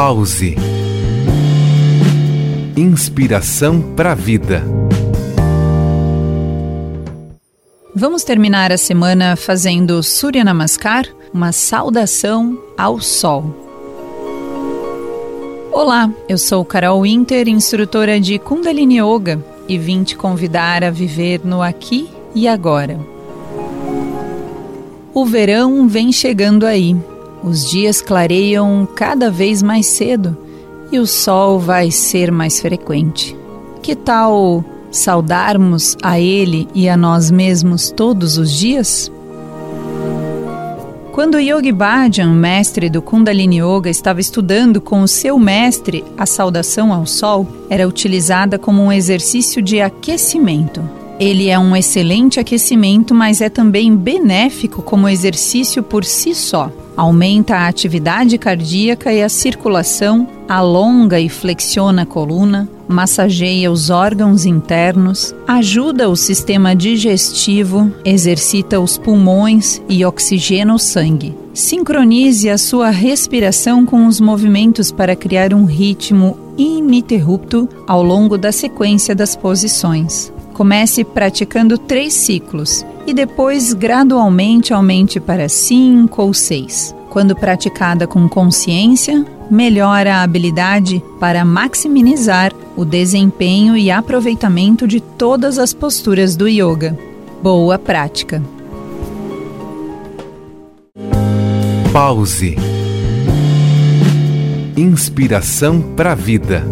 Pause. Inspiração para a vida. Vamos terminar a semana fazendo Surya Namaskar, uma saudação ao sol. Olá, eu sou Carol Winter, instrutora de Kundalini Yoga, e vim te convidar a viver no aqui e agora. O verão vem chegando aí. Os dias clareiam cada vez mais cedo e o sol vai ser mais frequente. Que tal saudarmos a ele e a nós mesmos todos os dias? Quando Yogi Bhajan, mestre do Kundalini Yoga, estava estudando com o seu mestre a saudação ao sol, era utilizada como um exercício de aquecimento. Ele é um excelente aquecimento, mas é também benéfico como exercício por si só. Aumenta a atividade cardíaca e a circulação, alonga e flexiona a coluna, massageia os órgãos internos, ajuda o sistema digestivo, exercita os pulmões e oxigena o sangue. Sincronize a sua respiração com os movimentos para criar um ritmo ininterrupto ao longo da sequência das posições. Comece praticando três ciclos e depois gradualmente aumente para cinco ou seis. Quando praticada com consciência, melhora a habilidade para maximizar o desempenho e aproveitamento de todas as posturas do yoga. Boa prática! Pause. Inspiração para a vida.